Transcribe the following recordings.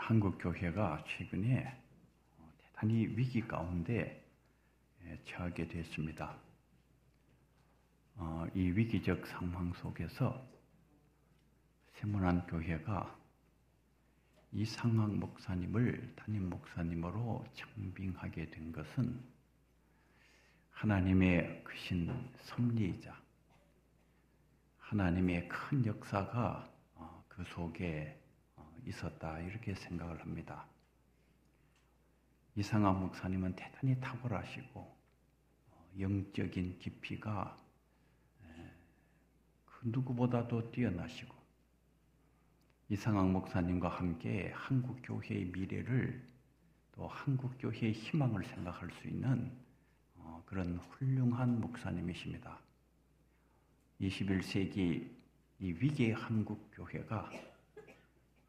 한국 교회가 최근에 대단히 위기 가운데 처하게 됐습니다. 어, 이 위기적 상황 속에서 세문안 교회가 이상학 목사님을 담임 목사님으로 청빙하게 된 것은 하나님의 크신 섭리이자 하나님의 큰 역사가 어, 그 속에 어, 있었다 이렇게 생각을 합니다. 이상학 목사님은 대단히 탁월하시고 어, 영적인 깊이가 그 누구보다도 뛰어나시고 이상학 목사님과 함께 한국 교회의 미래를 또 한국 교회의 희망을 생각할 수 있는 그런 훌륭한 목사님이십니다. 21세기 이 위기의 한국 교회가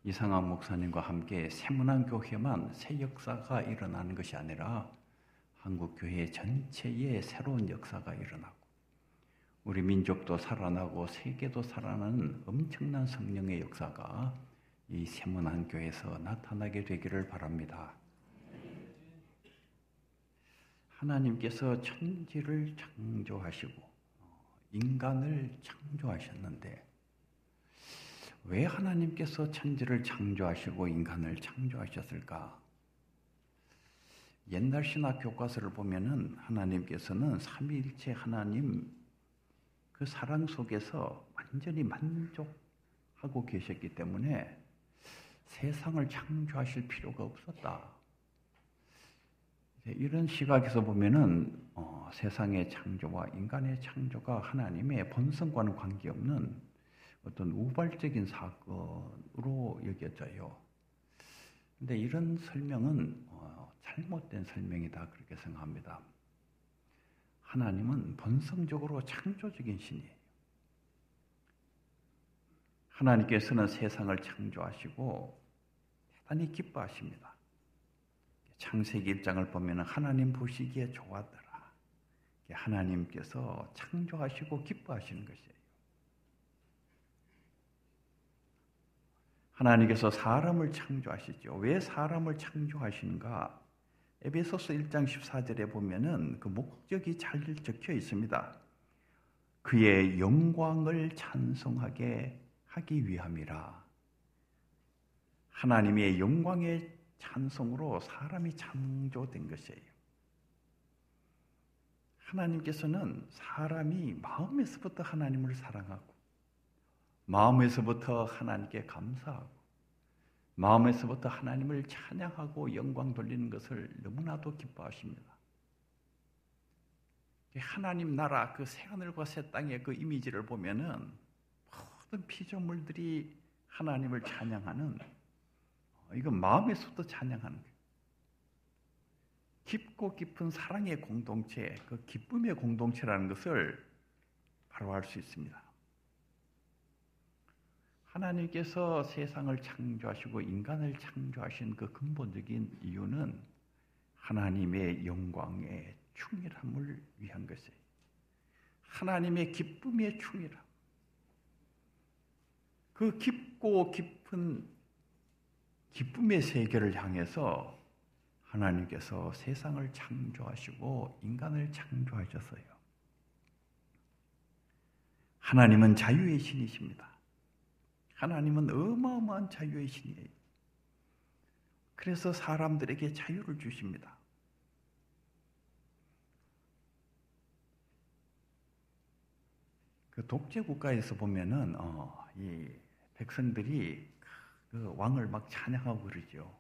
이상한 목사님과 함께 세문안 교회만 새 역사가 일어나는 것이 아니라 한국 교회 전체에 새로운 역사가 일어나고 우리 민족도 살아나고 세계도 살아나는 엄청난 성령의 역사가 이 세문안 교회에서 나타나게 되기를 바랍니다. 하나님께서 천지를 창조하시고 인간을 창조하셨는데 왜 하나님께서 천지를 창조하시고 인간을 창조하셨을까? 옛날 신학 교과서를 보면은 하나님께서는 삼위일체 하나님 그 사랑 속에서 완전히 만족하고 계셨기 때문에 세상을 창조하실 필요가 없었다. 이런 시각에서 보면은 어, 세상의 창조와 인간의 창조가 하나님의 본성과는 관계없는 어떤 우발적인 사건으로 여겨져요. 근데 이런 설명은 어, 잘못된 설명이다 그렇게 생각합니다. 하나님은 본성적으로 창조적인 신이에요. 하나님께서는 세상을 창조하시고 대단히 기뻐하십니다. 창세기 1장을 보면 하나님 보시기에 좋았더라. 하나님께서 창조하시고 기뻐하시는 것이에요. 하나님께서 사람을 창조하시죠. 왜 사람을 창조하시는가? 에베소서 1장 14절에 보면은 그 목적이 잘 적혀 있습니다. 그의 영광을 찬송하게 하기 위함이라. 하나님의 영광의 찬송으로 사람이 창조된 것이에요. 하나님께서는 사람이 마음에서부터 하나님을 사랑하고, 마음에서부터 하나님께 감사하고, 마음에서부터 하나님을 찬양하고 영광 돌리는 것을 너무나도 기뻐하십니다. 하나님 나라 그 새하늘과 새 땅의 그 이미지를 보면은 모든 피조물들이 하나님을 찬양하는 이건 마음에서부터 찬양하는. 깊고 깊은 사랑의 공동체, 그 기쁨의 공동체라는 것을 바로 알 수 있습니다. 하나님께서 세상을 창조하시고 인간을 창조하신 그 근본적인 이유는 하나님의 영광의 충실함을 위한 것이에요. 하나님의 기쁨의 충실함. 그 깊고 깊은 기쁨의 세계를 향해서 하나님께서 세상을 창조하시고 인간을 창조하셨어요. 하나님은 자유의 신이십니다. 하나님은 어마어마한 자유의 신이에요. 그래서 사람들에게 자유를 주십니다. 그 독재 국가에서 보면은 어, 이 백성들이 그 왕을 막 찬양하고 그러죠.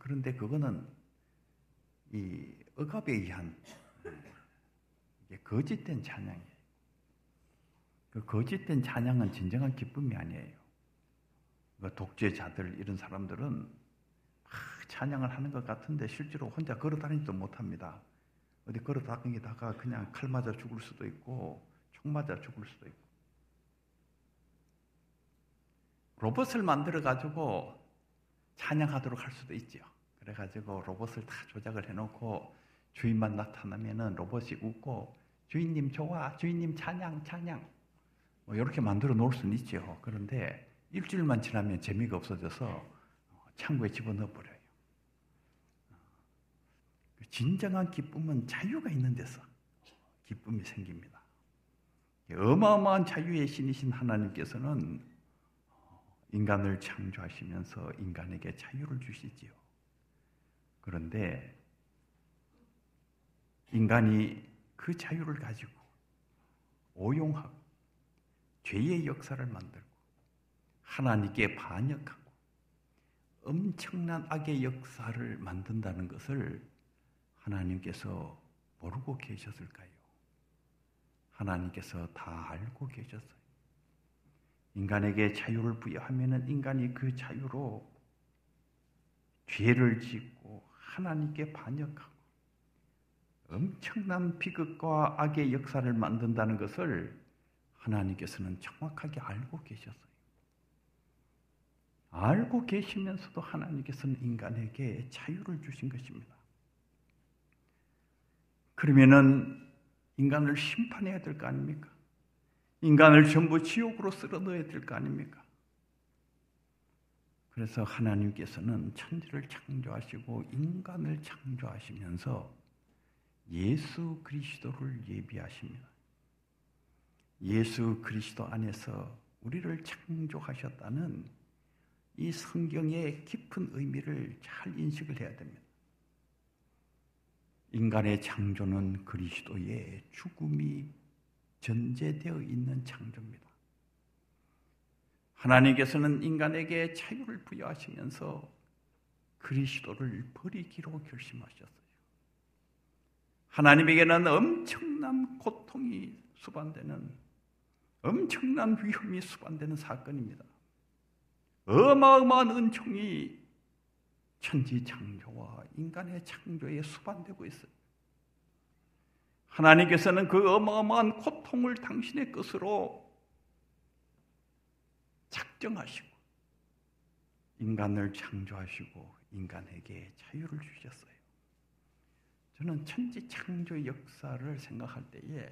그런데 그거는 이 억압에 의한 거짓된 찬양이에요. 그 거짓된 찬양은 진정한 기쁨이 아니에요. 그 독재자들 이런 사람들은 막 찬양을 하는 것 같은데 실제로 혼자 걸어 다니지도 못합니다. 어디 걸어 다니다가 그냥 칼 맞아 죽을 수도 있고 총 맞아 죽을 수도 있고 로봇을 만들어 가지고 찬양하도록 할 수도 있죠. 그래 가지고 로봇을 다 조작을 해 놓고 주인만 나타나면은 로봇이 웃고 주인님 좋아, 주인님 찬양, 찬양. 뭐 이렇게 만들어 놓을 수는 있죠. 그런데 일주일만 지나면 재미가 없어져서 창고에 집어넣어 버려요. 그 진정한 기쁨은 자유가 있는 데서 기쁨이 생깁니다. 어마어마한 자유의 신이신 하나님께서는 인간을 창조하시면서 인간에게 자유를 주시지요. 그런데 인간이 그 자유를 가지고 오용하고 죄의 역사를 만들고 하나님께 반역하고 엄청난 악의 역사를 만든다는 것을 하나님께서 모르고 계셨을까요? 하나님께서 다 알고 계셨어요. 인간에게 자유를 부여하면 인간이 그 자유로 죄를 짓고 하나님께 반역하고 엄청난 비극과 악의 역사를 만든다는 것을 하나님께서는 정확하게 알고 계셨어요. 알고 계시면서도 하나님께서는 인간에게 자유를 주신 것입니다. 그러면은 인간을 심판해야 될 거 아닙니까? 인간을 전부 지옥으로 쓸어 넣어야 될 거 아닙니까? 그래서 하나님께서는 천지를 창조하시고 인간을 창조하시면서 예수 그리스도를 예비하십니다. 예수 그리스도 안에서 우리를 창조하셨다는 이 성경의 깊은 의미를 잘 인식을 해야 됩니다. 인간의 창조는 그리스도의 죽음이 전제되어 있는 창조입니다. 하나님께서는 인간에게 자유를 부여하시면서 그리스도를 버리기로 결심하셨어요. 하나님에게는 엄청난 고통이 수반되는 엄청난 위험이 수반되는 사건입니다. 어마어마한 은총이 천지 창조와 인간의 창조에 수반되고 있어요. 하나님께서는 그 어마어마한 고통을 당신의 것으로 작정하시고 인간을 창조하시고 인간에게 자유를 주셨어요. 저는 천지 창조 역사를 생각할 때에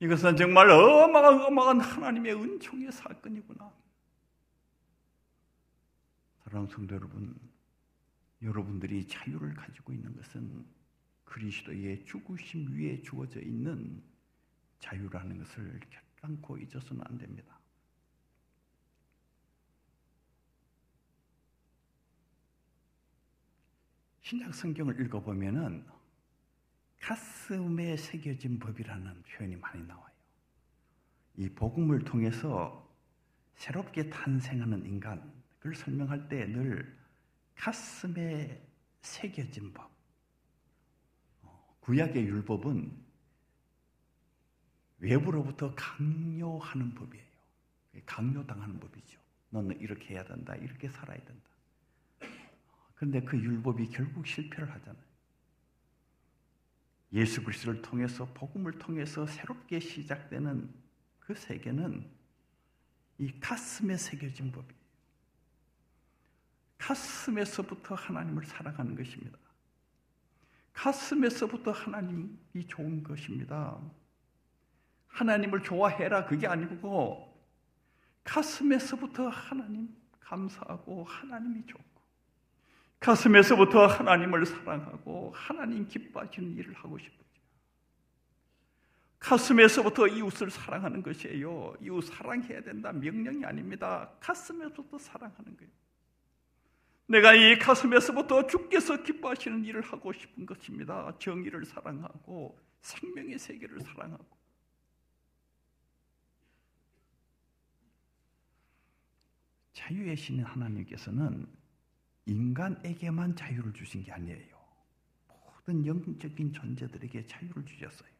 이것은 정말 어마어마한 하나님의 은총의 사건이구나. 사랑하는 성도 여러분, 여러분들이 자유를 가지고 있는 것은 그리스도의 죽으심 위에 주어져 있는 자유라는 것을 결단코 잊어서는 안 됩니다. 신약 성경을 읽어보면은 가슴에 새겨진 법이라는 표현이 많이 나와요. 이 복음을 통해서 새롭게 탄생하는 인간을 설명할 때 늘 가슴에 새겨진 법. 구약의 율법은 외부로부터 강요하는 법이에요. 강요당하는 법이죠. 너는 이렇게 해야 된다. 이렇게 살아야 된다. 그런데 그 율법이 결국 실패를 하잖아요. 예수 그리스도를 통해서 복음을 통해서 새롭게 시작되는 그 세계는 이 가슴에 새겨진 법이에요. 가슴에서부터 하나님을 사랑하는 것입니다. 가슴에서부터 하나님이 좋은 것입니다. 하나님을 좋아해라 그게 아니고 가슴에서부터 하나님 감사하고 하나님이 좋고 가슴에서부터 하나님을 사랑하고 하나님 기뻐하시는 일을 하고 싶어요. 가슴에서부터 이웃을 사랑하는 것이에요. 이웃 사랑해야 된다 명령이 아닙니다. 가슴에서부터 사랑하는 거예요. 내가 이 가슴에서부터 주께서 기뻐하시는 일을 하고 싶은 것입니다. 정의를 사랑하고 생명의 세계를 사랑하고 자유의 신인 하나님께서는 인간에게만 자유를 주신 게 아니에요. 모든 영적인 존재들에게 자유를 주셨어요.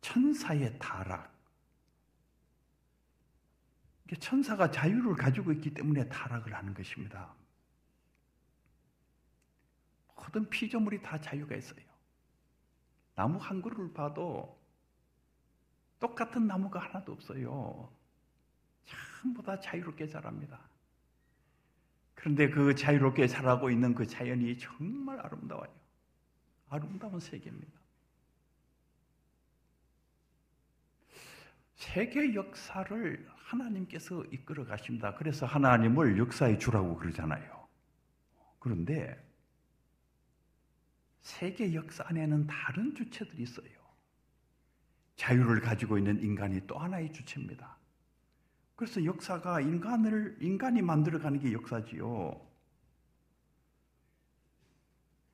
천사의 타락, 천사가 자유를 가지고 있기 때문에 타락을 하는 것입니다. 모든 피조물이 다 자유가 있어요. 나무 한 그루를 봐도 똑같은 나무가 하나도 없어요. 전부 다 자유롭게 자랍니다. 그런데 그 자유롭게 자라고 있는 그 자연이 정말 아름다워요. 아름다운 세계입니다. 세계 역사를 하나님께서 이끌어 가십니다. 그래서 하나님을 역사의 주라고 그러잖아요. 그런데 세계 역사 안에는 다른 주체들이 있어요. 자유를 가지고 있는 인간이 또 하나의 주체입니다. 그래서 역사가 인간을 인간이 만들어가는 게 역사지요.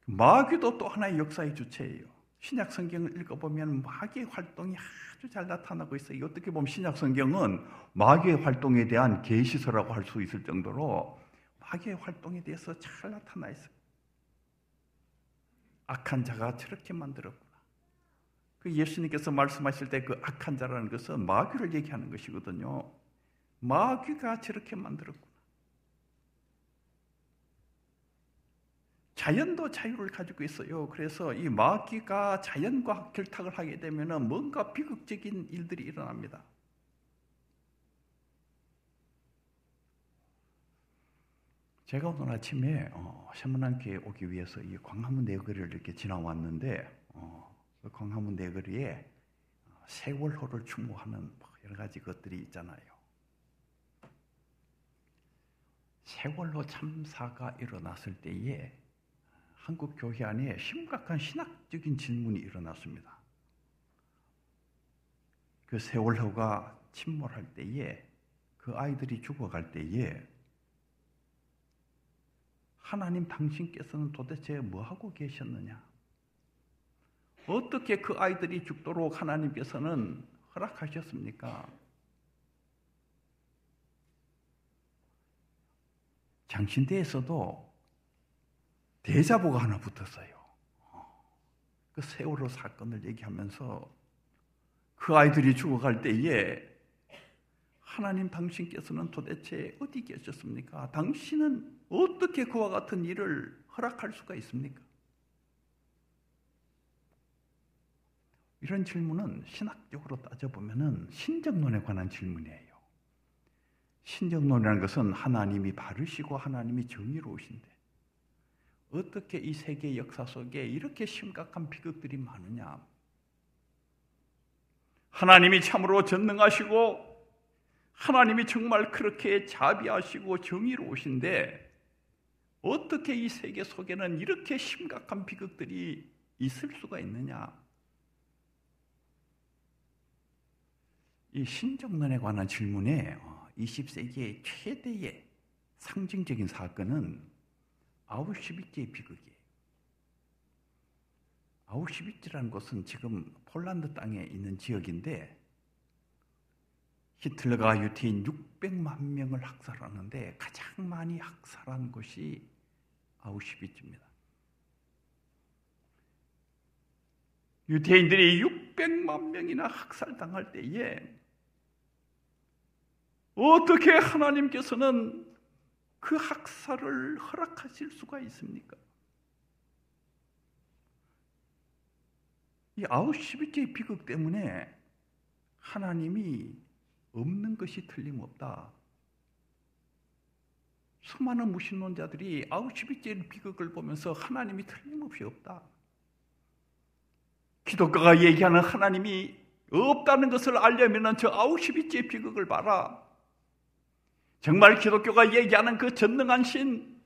마귀도 또 하나의 역사의 주체예요. 신약 성경을 읽어보면 마귀의 활동이 아주 잘 나타나고 있어요. 어떻게 보면 신약 성경은 마귀의 활동에 대한 계시서라고 할 수 있을 정도로 마귀의 활동에 대해서 잘 나타나 있어요. 악한 자가 저렇게 만들었구나. 그 예수님께서 말씀하실 때 그 악한 자라는 것은 마귀를 얘기하는 것이거든요. 마귀가 저렇게 만들었구나. 자연도 자유를 가지고 있어요. 그래서 이 마귀가 자연과 결탁을 하게 되면 뭔가 비극적인 일들이 일어납니다. 제가 오늘 아침에 어, 세문안교에 오기 위해서 이 광화문 내거리를 이렇게 지나왔는데 어, 그 광화문 내거리에 세월호를 추모하는 뭐 여러 가지 것들이 있잖아요. 세월호 참사가 일어났을 때에 한국 교회 안에 심각한 신학적인 질문이 일어났습니다. 그 세월호가 침몰할 때에 그 아이들이 죽어갈 때에 하나님 당신께서는 도대체 뭐 하고 계셨느냐? 어떻게 그 아이들이 죽도록 하나님께서는 허락하셨습니까? 장신대에서도 대자보가 하나 붙었어요. 그 세월호 사건을 얘기하면서 그 아이들이 죽어갈 때에 하나님 당신께서는 도대체 어디 계셨습니까? 당신은 어떻게 그와 같은 일을 허락할 수가 있습니까? 이런 질문은 신학적으로 따져보면 신정론에 관한 질문이에요. 신정론이라는 것은 하나님이 바르시고 하나님이 정의로우신데 어떻게 이 세계 역사 속에 이렇게 심각한 비극들이 많으냐? 하나님이 참으로 전능하시고 하나님이 정말 그렇게 자비하시고 정의로우신데 어떻게 이 세계 속에는 이렇게 심각한 비극들이 있을 수가 있느냐? 이 신정론에 관한 질문에 20세기의 어, 최대의 상징적인 사건은 아우슈비츠의 비극이에요. 아우슈비츠라는 곳은 지금 폴란드 땅에 있는 지역인데 히틀러가 유태인 600만 명을 학살하는데 가장 많이 학살한 곳이 아우슈비츠입니다. 유태인들이 600만 명이나 학살당할 때에 어떻게 하나님께서는 그 학살을 허락하실 수가 있습니까? 이 아우슈비츠의 비극 때문에 하나님이 없는 것이 틀림없다. 수많은 무신론자들이 아우슈비츠의 비극을 보면서 하나님이 틀림없이 없다. 기독교가 얘기하는 하나님이 없다는 것을 알려면 저 아우슈비츠의 비극을 봐라. 정말 기독교가 얘기하는 그 전능한 신,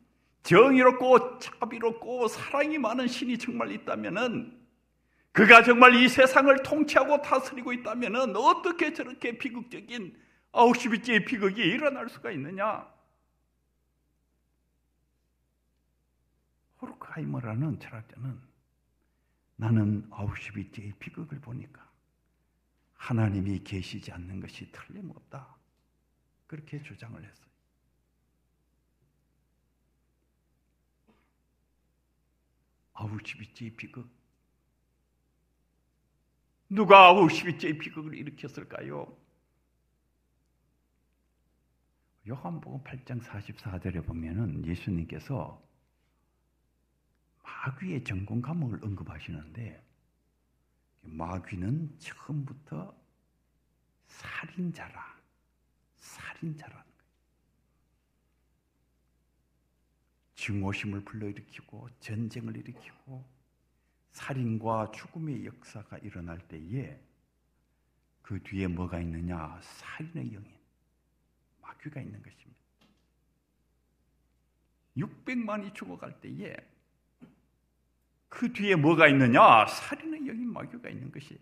정의롭고 자비롭고 사랑이 많은 신이 정말 있다면은 그가 정말 이 세상을 통치하고 다스리고 있다면은 어떻게 저렇게 비극적인 아우슈비츠의 비극이 일어날 수가 있느냐? 호르크하이머라는 철학자는 나는 아우슈비츠의 비극을 보니까 하나님이 계시지 않는 것이 틀림없다. 그렇게 주장을 했어요. 아우슈비츠의 비극. 누가 아우슈비츠의 비극을 일으켰을까요? 요한복음 8장 44절에 보면은 예수님께서 마귀의 전공 감옥을 언급하시는데 마귀는 처음부터 살인자라 살인자라는 거예요. 증오심을 불러일으키고 전쟁을 일으키고 살인과 죽음의 역사가 일어날 때에 그 뒤에 뭐가 있느냐? 살인의 영인, 마귀가 있는 것입니다. 600만이 죽어갈 때에 그 뒤에 뭐가 있느냐? 살인의 영인 마귀가 있는 것이.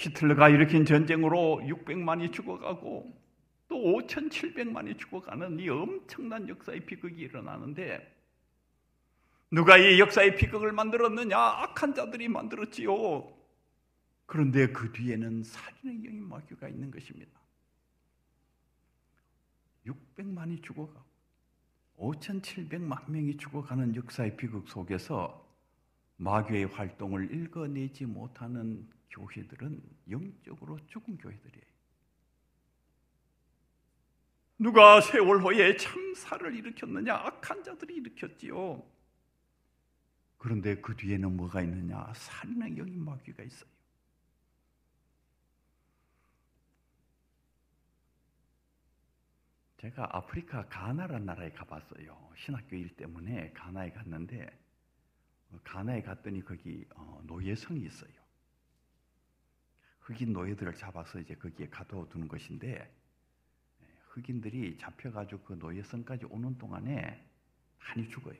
히틀러가 일으킨 전쟁으로 600만이 죽어가고 또 5,700만이 죽어가는 이 엄청난 역사의 비극이 일어나는데 누가 이 역사의 비극을 만들었느냐? 악한 자들이 만들었지요. 그런데 그 뒤에는 살인의 영인 마귀가 있는 것입니다. 600만이 죽어가고 5,700만 명이 죽어가는 역사의 비극 속에서 마귀의 활동을 읽어내지 못하는 교회들은 영적으로 죽은 교회들이에요. 누가 세월호에 참사를 일으켰느냐? 악한 자들이 일으켰지요. 그런데 그 뒤에는 뭐가 있느냐? 살인의 영인 마귀가 있어요. 제가 아프리카 가나라는 나라에 가봤어요. 신학교 일 때문에 가나에 갔는데 가나에 갔더니 거기 어, 노예성이 있어요. 흑인 노예들을 잡아서 이제 거기에 가둬두는 것인데 흑인들이 잡혀가지고 그 노예성까지 오는 동안에 많이 죽어요.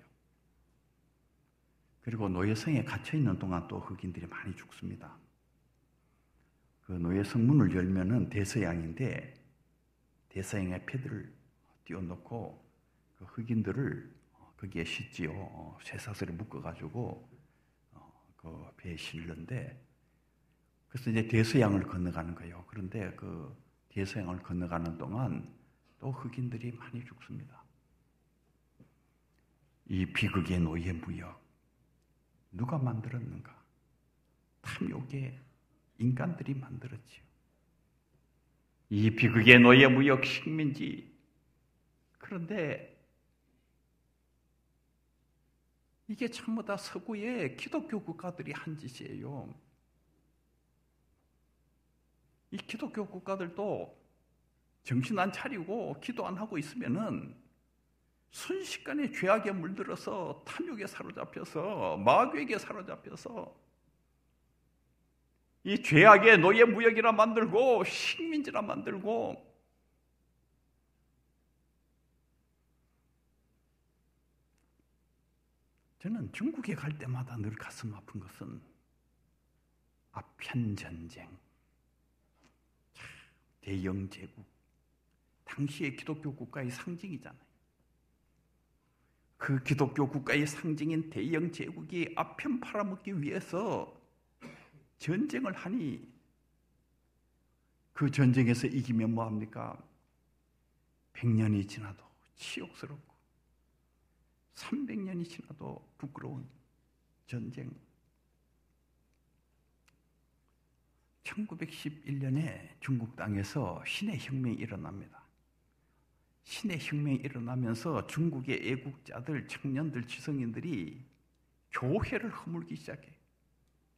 그리고 노예성에 갇혀 있는 동안 또 흑인들이 많이 죽습니다. 그 노예성 문을 열면은 대서양인데 대서양에 패들을 띄워놓고 그 흑인들을 거기에 싣지요. 쇠사슬에 묶어가지고 어, 그 배에 실는데 그래서 이제 대서양을 건너가는 거예요. 그런데 그 대서양을 건너가는 동안 또 흑인들이 많이 죽습니다. 이 비극의 노예 무역 누가 만들었는가? 탐욕의 인간들이 만들었지요. 이 비극의 노예 무역 식민지 그런데 이게 전부 다 서구의 기독교 국가들이 한 짓이에요. 이 기독교 국가들도 정신 안 차리고 기도 안 하고 있으면은 순식간에 죄악에 물들어서 탐욕에 사로잡혀서 마귀에게 사로잡혀서 이 죄악의 노예 무역이라 만들고 식민지라 만들고 저는 중국에 갈 때마다 늘 가슴 아픈 것은 아편 전쟁, 대영 제국, 당시의 기독교 국가의 상징이잖아요. 그 기독교 국가의 상징인 대영 제국이 아편 팔아먹기 위해서 전쟁을 하니 그 전쟁에서 이기면 뭐합니까? 100년이 지나도 치욕스럽고 300년이 지나도 부끄러운 전쟁. 1911년에 중국 땅에서 신의 혁명이 일어납니다. 신의 혁명이 일어나면서 중국의 애국자들, 청년들, 지성인들이 교회를 허물기 시작해.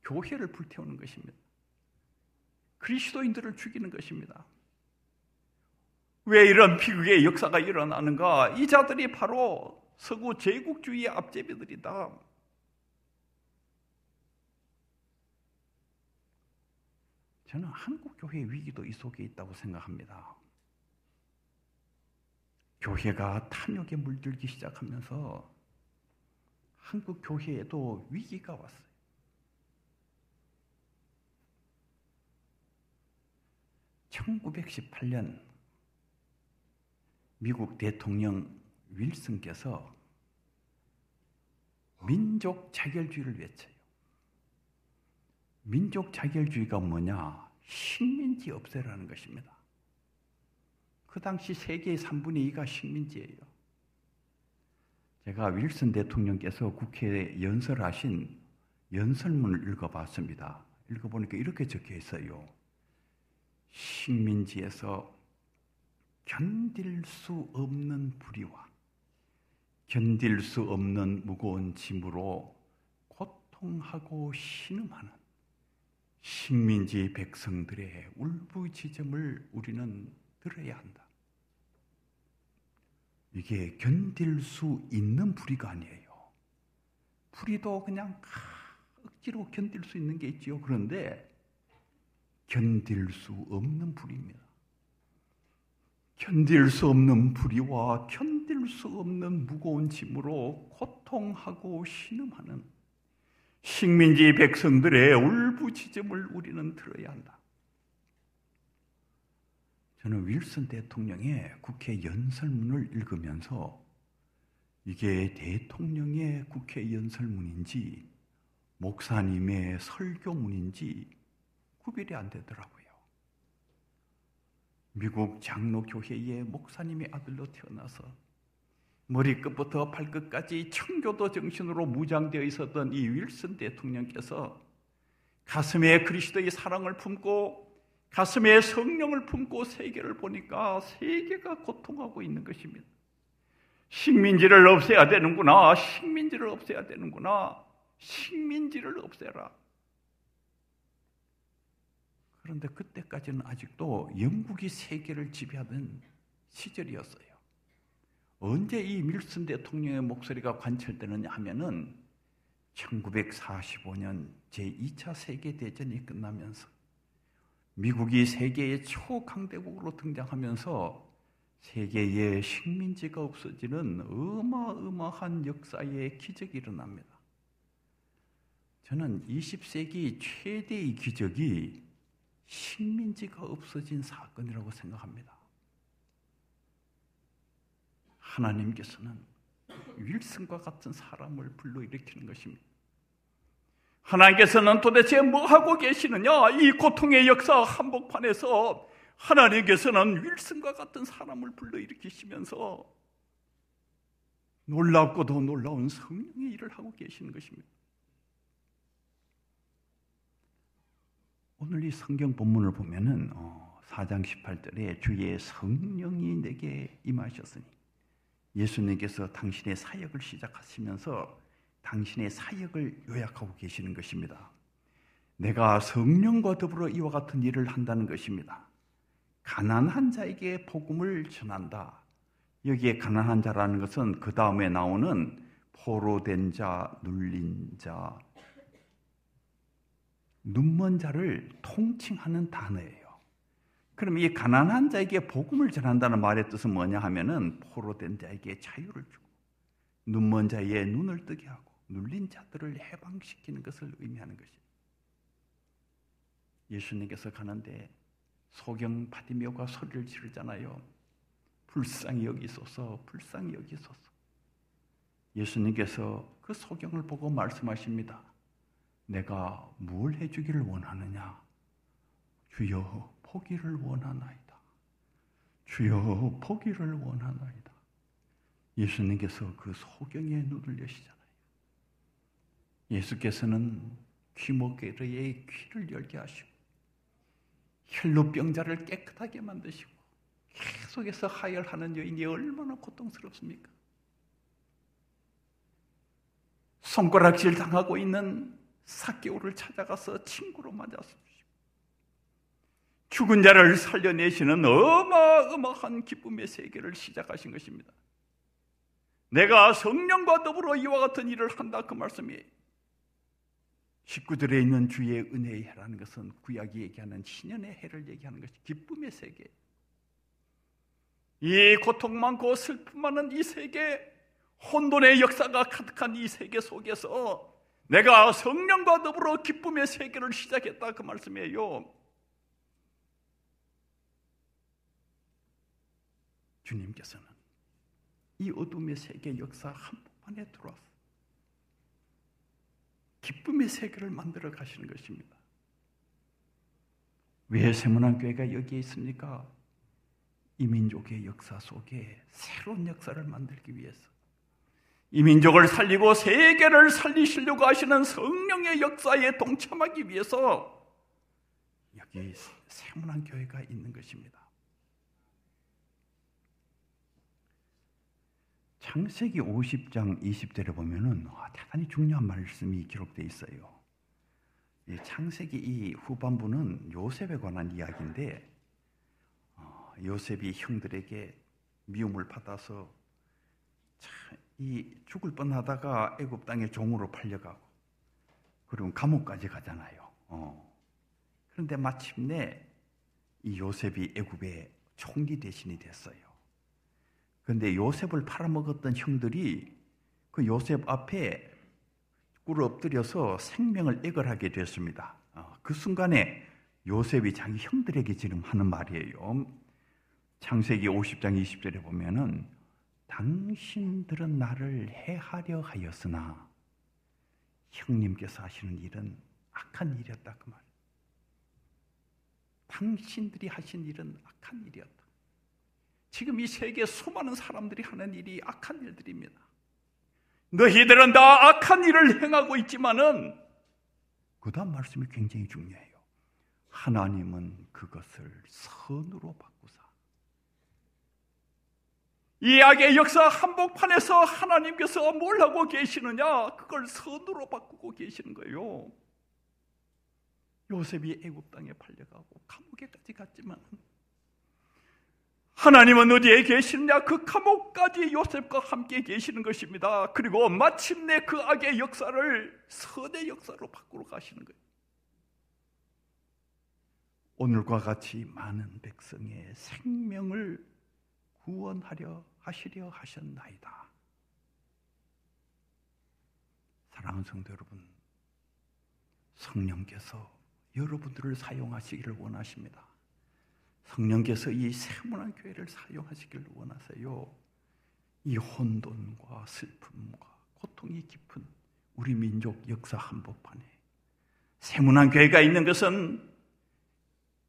교회를 불태우는 것입니다. 그리스도인들을 죽이는 것입니다. 왜 이런 비극의 역사가 일어나는가? 이 자들이 바로 서구 제국주의의 앞제비들이다. 저는 한국 교회의 위기도 이 속에 있다고 생각합니다. 교회가 탐욕에 물들기 시작하면서 한국 교회에도 위기가 왔어요. (1918년) 미국 대통령 윌슨께서 민족 자결주의를 외쳐요. 민족 자결주의가 뭐냐? 식민지 없애라는 것입니다. 그 당시 세계의 3분의 2가 식민지예요. 제가 윌슨 대통령께서 국회에 연설하신 연설문을 읽어봤습니다. 읽어보니까 이렇게 적혀 있어요. 식민지에서 견딜 수 없는 불의와 견딜 수 없는 무거운 짐으로 고통하고 신음하는 식민지 백성들의 울부짖음을 우리는 들어야 한다. 이게 견딜 수 있는 불의가 아니에요. 불의도 그냥 억지로 견딜 수 있는 게 있지요. 그런데 견딜 수 없는 불입니다. 견딜 수 없는 불의와 견 딜수 없는 무거운 짐으로 고통하고 신음하는 식민지 백성들의 울부짖음을 우리는 들어야 한다. 저는 윌슨 대통령의 국회 연설문을 읽으면서 이게 대통령의 국회 연설문인지 목사님의 설교문인지 구별이 안 되더라고요. 미국 장로교회의 목사님의 아들로 태어나서 머리끝부터 발끝까지 청교도 정신으로 무장되어 있었던 이 윌슨 대통령께서 가슴에 그리스도의 사랑을 품고 가슴에 성령을 품고 세계를 보니까 세계가 고통하고 있는 것입니다. 식민지를 없애야 되는구나. 식민지를 없애야 되는구나. 식민지를 없애라. 그런데 그때까지는 아직도 영국이 세계를 지배하던 시절이었어요. 언제 이 밀슨 대통령의 목소리가 관철되느냐 하면은 1945년 제2차 세계대전이 끝나면서 미국이 세계의 초강대국으로 등장하면서 세계의 식민지가 없어지는 어마어마한 역사의 기적이 일어납니다. 저는 20세기 최대의 기적이 식민지가 없어진 사건이라고 생각합니다. 하나님께서는 윌슨과 같은 사람을 불러일으키는 것입니다. 하나님께서는 도대체 뭐 하고 계시느냐? 이 고통의 역사 한복판에서 하나님께서는 윌슨과 같은 사람을 불러일으키시면서 놀랍고도 놀라운 성령의 일을 하고 계시는 것입니다. 오늘 이 성경 본문을 보면은 4장 어, 18절에 주의 성령이 내게 임하셨으니 예수님께서 당신의 사역을 시작하시면서 당신의 사역을 요약하고 계시는 것입니다. 내가 성령과 더불어 이와 같은 일을 한다는 것입니다. 가난한 자에게 복음을 전한다. 여기에 가난한 자라는 것은 그 다음에 나오는 포로된 자, 눌린 자, 눈먼 자를 통칭하는 단어예요. 그럼 이 가난한 자에게 복음을 전한다는 말의 뜻은 뭐냐 하면은 포로된 자에게 자유를 주고 눈먼 자의 눈을 뜨게 하고 눌린 자들을 해방시키는 것을 의미하는 것입니다. 예수님께서 가는데 소경 바디메오가 소리를 지르잖아요. 불쌍히 여기소서, 불쌍히 여기소서. 예수님께서 그 소경을 보고 말씀하십니다. 내가 뭘 해주기를 원하느냐? 주여 포기를 원하나이다. 주여 포기를 원하나이다. 예수님께서 그 소경의 눈을 여시잖아요. 예수께서는 귀목에의 귀를 열게 하시고 혈루병자를 깨끗하게 만드시고 계속해서 하혈하는 여인이 얼마나 고통스럽습니까? 손가락질 당하고 있는 사개오를 찾아가서 친구로 맞았습니다. 죽은 자를 살려내시는 어마어마한 기쁨의 세계를 시작하신 것입니다. 내가 성령과 더불어 이와 같은 일을 한다 그 말씀이에요. 식구들에 있는 주의 은혜의 해라는 것은 구약이 얘기하는 신년의 해를 얘기하는 것이 기쁨의 세계. 이 고통 많고 슬픔 많은 이 세계, 혼돈의 역사가 가득한 이 세계 속에서 내가 성령과 더불어 기쁨의 세계를 시작했다 그 말씀이에요. 주님께서는 이 어둠의 세계 역사 한복판에 들어왔어. 기쁨의 세계를 만들어 가시는 것입니다. 왜 세문안 교회가 여기에 있습니까? 이 민족의 역사 속에 새로운 역사를 만들기 위해서 이 민족을 살리고 세계를 살리시려고 하시는 성령의 역사에 동참하기 위해서 여기 세문안 교회가 있는 것입니다. 창세기 50장 20절에 보면은 아, 대단히 중요한 말씀이 기록되어 있어요. 이 창세기 이 후반부는 요셉에 관한 이야기인데 어, 요셉이 형들에게 미움을 받아서 이 죽을 뻔하다가 애굽 땅에 종으로 팔려가고 그러면 감옥까지 가잖아요. 어. 그런데 마침내 이 요셉이 애굽의 총리 대신이 됐어요. 그런데 요셉을 팔아먹었던 형들이 그 요셉 앞에 꿇어 엎드려서 생명을 애걸하게 됐습니다. 어, 그 순간에 요셉이 자기 형들에게 지금 하는 말이에요. 창세기 50장 20절에 보면은 당신들은 나를 해하려 하였으나 형님께서 하시는 일은 악한 일이었다 그 말. 당신들이 하신 일은 악한 일이었다. 지금 이 세계 수많은 사람들이 하는 일이 악한 일들입니다. 너희들은 다 악한 일을 행하고 있지만은 그 다음 말씀이 굉장히 중요해요. 하나님은 그것을 선으로 바꾸사. 이 악의 역사 한복판에서 하나님께서 뭘 하고 계시느냐? 그걸 선으로 바꾸고 계시는 거예요. 요셉이 애굽 땅에 팔려가고 감옥에까지 갔지만 하나님은 어디에 계시느냐? 그 감옥까지 요셉과 함께 계시는 것입니다. 그리고 마침내 그 악의 역사를 선의 역사로 바꾸러 가시는 거예요. 오늘과 같이 많은 백성의 생명을 구원하려 하시려 하셨나이다. 사랑하는 성도 여러분, 성령께서 여러분들을 사용하시기를 원하십니다. 성령께서 이 세문한 교회를 사용하시기를 원하세요. 이 혼돈과 슬픔과 고통이 깊은 우리 민족 역사 한복판에 세문한 교회가 있는 것은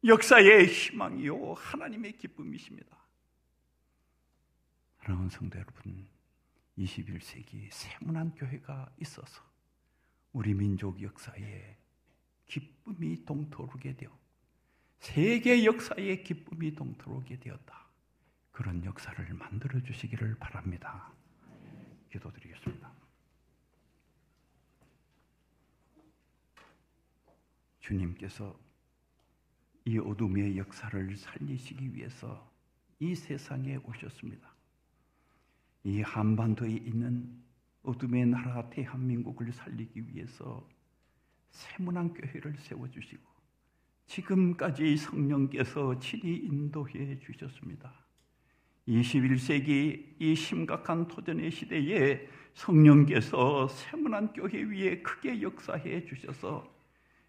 역사의 희망이요 하나님의 기쁨이십니다. 사랑하는 성도 여러분, 21세기 세문한 교회가 있어서 우리 민족 역사에 기쁨이 동토르게 되어 세계 역사에 기쁨이 동토르게 되었다. 그런 역사를 만들어 주시기를 바랍니다. 기도드리겠습니다. 주님께서 이 어둠의 역사를 살리시기 위해서 이 세상에 오셨습니다. 이 한반도에 있는 어둠의 나라 대한민국을 살리기 위해서 세문안 교회를 세워주시고 지금까지 성령께서 친히 인도해 주셨습니다. 21세기 이 심각한 토전의 시대에 성령께서 세문안 교회 위에 크게 역사해 주셔서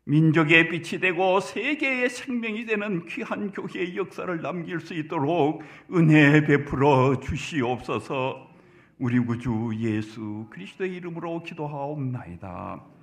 민족의 빛이 되고 세계의 생명이 되는 귀한 교회의 역사를 남길 수 있도록 은혜 베풀어 주시옵소서 우리 구주 예수 그리스도의 이름으로 기도하옵나이다.